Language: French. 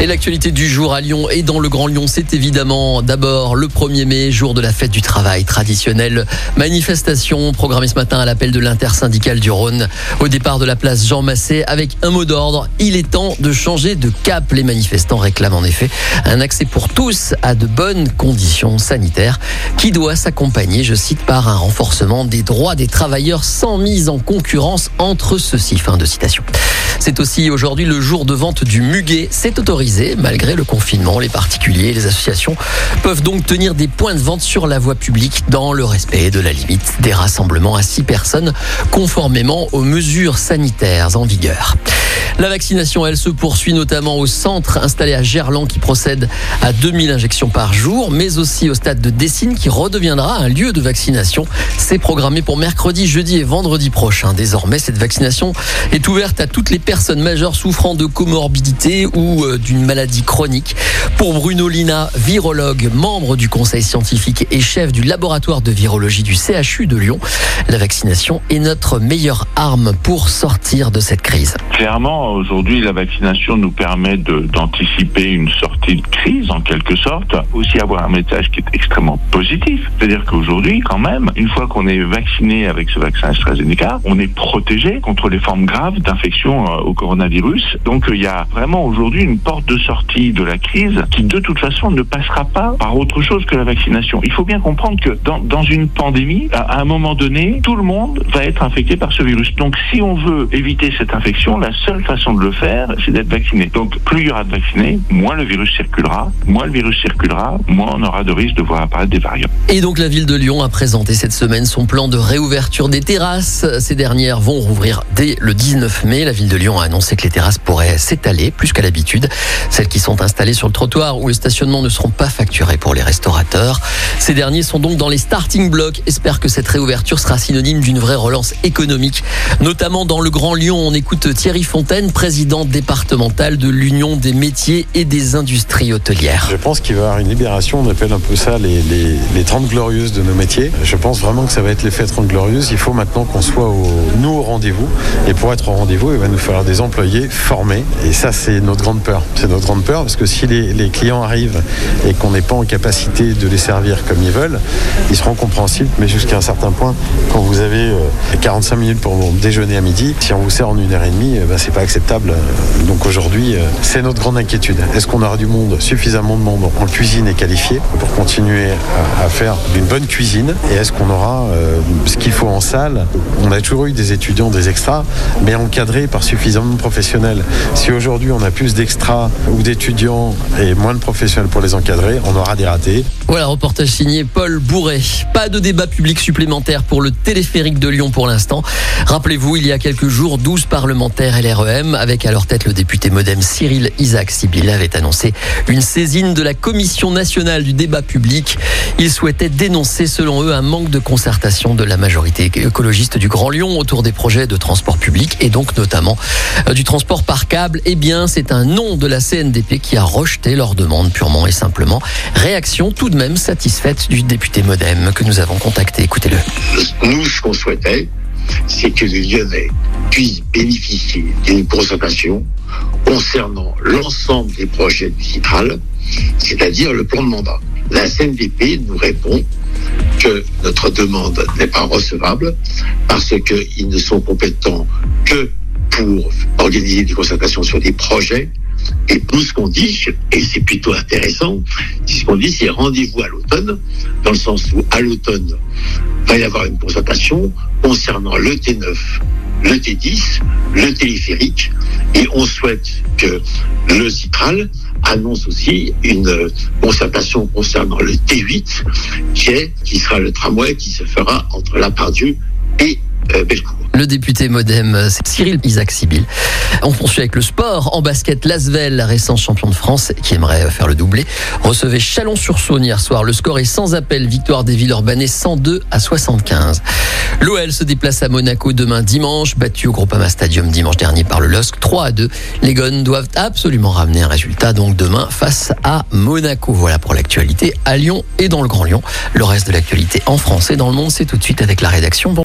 Et l'actualité du jour à Lyon et dans le Grand Lyon, c'est évidemment d'abord le 1er mai, jour de la fête du travail traditionnelle. Manifestation programmée ce matin à l'appel de l'intersyndicale du Rhône au départ de la place Jean Massé avec un mot d'ordre. Il est temps de changer de cap. Les manifestants réclament en effet un accès pour tous à de bonnes conditions sanitaires qui doit s'accompagner, je cite, par un renforcement des droits des travailleurs sans mise en concurrence entre ceux-ci. Fin de citation. C'est aussi aujourd'hui le jour de vente du muguet. C'est autorisé malgré le confinement. Les particuliers et les associations peuvent donc tenir des points de vente sur la voie publique dans le respect de la limite des rassemblements à 6 personnes conformément aux mesures sanitaires en vigueur. La vaccination, elle se poursuit notamment au centre installé à Gerland qui procède à 2000 injections par jour, mais aussi au stade de Dessine qui redeviendra un lieu de vaccination. C'est programmé pour mercredi, jeudi et vendredi prochain. Désormais, cette vaccination est ouverte à toutes les personnes majeures souffrant de comorbidité ou euh, d'une maladie chronique. Pour Bruno Lina, virologue, membre du conseil scientifique et chef du laboratoire de virologie du CHU de Lyon, la vaccination est notre meilleure arme pour sortir de cette crise. Aujourd'hui, la vaccination nous permet d'anticiper une sortie de crise, en quelque sorte. Aussi avoir un message qui est extrêmement positif. C'est-à-dire qu'aujourd'hui, quand même, une fois qu'on est vacciné avec ce vaccin AstraZeneca, on est protégé contre les formes graves d'infection euh, au coronavirus. Donc, il y a vraiment aujourd'hui une porte de sortie de la crise qui, de toute façon, ne passera pas par autre chose que la vaccination. Il faut bien comprendre que dans, dans une pandémie, à un moment donné, tout le monde va être infecté par ce virus. Donc, si on veut éviter cette infection, la seule façon de le faire, c'est d'être vacciné. Donc, plus il y aura de vaccinés, moins le virus circulera. Moins le virus circulera, moins on aura de risque de voir apparaître des variants. Et donc, la ville de Lyon a présenté cette semaine son plan de réouverture des terrasses. Ces dernières vont rouvrir dès le 19 mai. La ville de Lyon a annoncé que les terrasses pourraient s'étaler plus qu'à l'habitude. Celles qui sont installées sur le trottoir ou le stationnement ne seront pas facturées pour les restaurateurs. Ces derniers sont donc dans les starting blocks. Espère que cette réouverture sera synonyme d'une vraie relance économique, notamment dans le Grand Lyon. On écoute Thierry Fontaine, président départemental de l'Union des métiers et des industries hôtelières. Je pense qu'il va y avoir une libération, on appelle un peu ça les, les, les 30 glorieuses de nos métiers. Je pense vraiment que ça va être l'effet 30 glorieuses. Il faut maintenant qu'on soit au, nous au rendez-vous. Et pour être au rendez-vous, il va nous falloir des employés formés. Et ça, c'est notre grande peur. C'est notre grande peur parce que si les, clients arrivent et qu'on n'est pas en capacité de les servir comme ils veulent, ils seront compréhensibles. Mais jusqu'à un certain point, quand vous avez 45 minutes pour déjeuner à midi, si on vous sert en une heure et demie, ben, c'est pas acceptable. Donc aujourd'hui, c'est notre grande inquiétude. Est-ce qu'on aura du monde, suffisamment de monde en cuisine et qualifié pour continuer à, à faire d'une bonne cuisine Et est-ce qu'on aura euh, ce qu'il faut en salle On a toujours eu des étudiants, des extras, mais encadrés par suffisamment de professionnels. Si aujourd'hui on a plus d'extras ou d'étudiants et moins de professionnels pour les encadrer, on aura des ratés. Voilà, reportage signé Paul Bourret. Pas de débat public supplémentaire pour le téléphérique de Lyon pour l'instant. Rappelez-vous, il y a quelques jours, 12 parlementaires LREM, avec à leur tête le député modem Cyril Isaac Sibyl, avaient annoncé une saisine de la Commission nationale du débat public. Ils souhaitaient dénoncer, selon eux, un manque de concertation de la majorité écologiste du Grand Lyon autour des projets de transport public et donc notamment euh, du transport par câble. Eh bien, c'est un nom de la CNDP qui a rejeté leur demande purement et simplement. Réaction tout de même satisfaite du député modem que nous avons contacté. Écoutez-le. Nous, ce qu'on souhaitait, c'est que les Lyonnais puissent bénéficier d'une concertation concernant l'ensemble des projets du Citral, c'est-à-dire le plan de mandat. La CNDP nous répond que notre demande n'est pas recevable parce qu'ils ne sont compétents que pour organiser des concertations sur des projets. Et nous, ce qu'on dit, et c'est plutôt intéressant, ce qu'on dit, c'est rendez-vous à l'automne, dans le sens où à l'automne, va y avoir une concertation concernant le T9, le T10, le téléphérique, et on souhaite que le Citral annonce aussi une concertation concernant le T8, qui est, qui sera le tramway qui se fera entre La Pardieu et euh, Bellecour. Le député modem, c'est Cyril Isaac Sibyl. On poursuit avec le sport. En basket, Lasvel, récent champion de France, qui aimerait faire le doublé, recevait Chalon-sur-Saône hier soir. Le score est sans appel. Victoire des Villeurbanais 102 à 75. L'OL se déplace à Monaco demain dimanche, battu au Groupama Stadium dimanche dernier par le LOSC 3 à 2. Les Gones doivent absolument ramener un résultat donc demain face à Monaco. Voilà pour l'actualité à Lyon et dans le Grand Lyon. Le reste de l'actualité en France et dans le monde, c'est tout de suite avec la rédaction. Bon.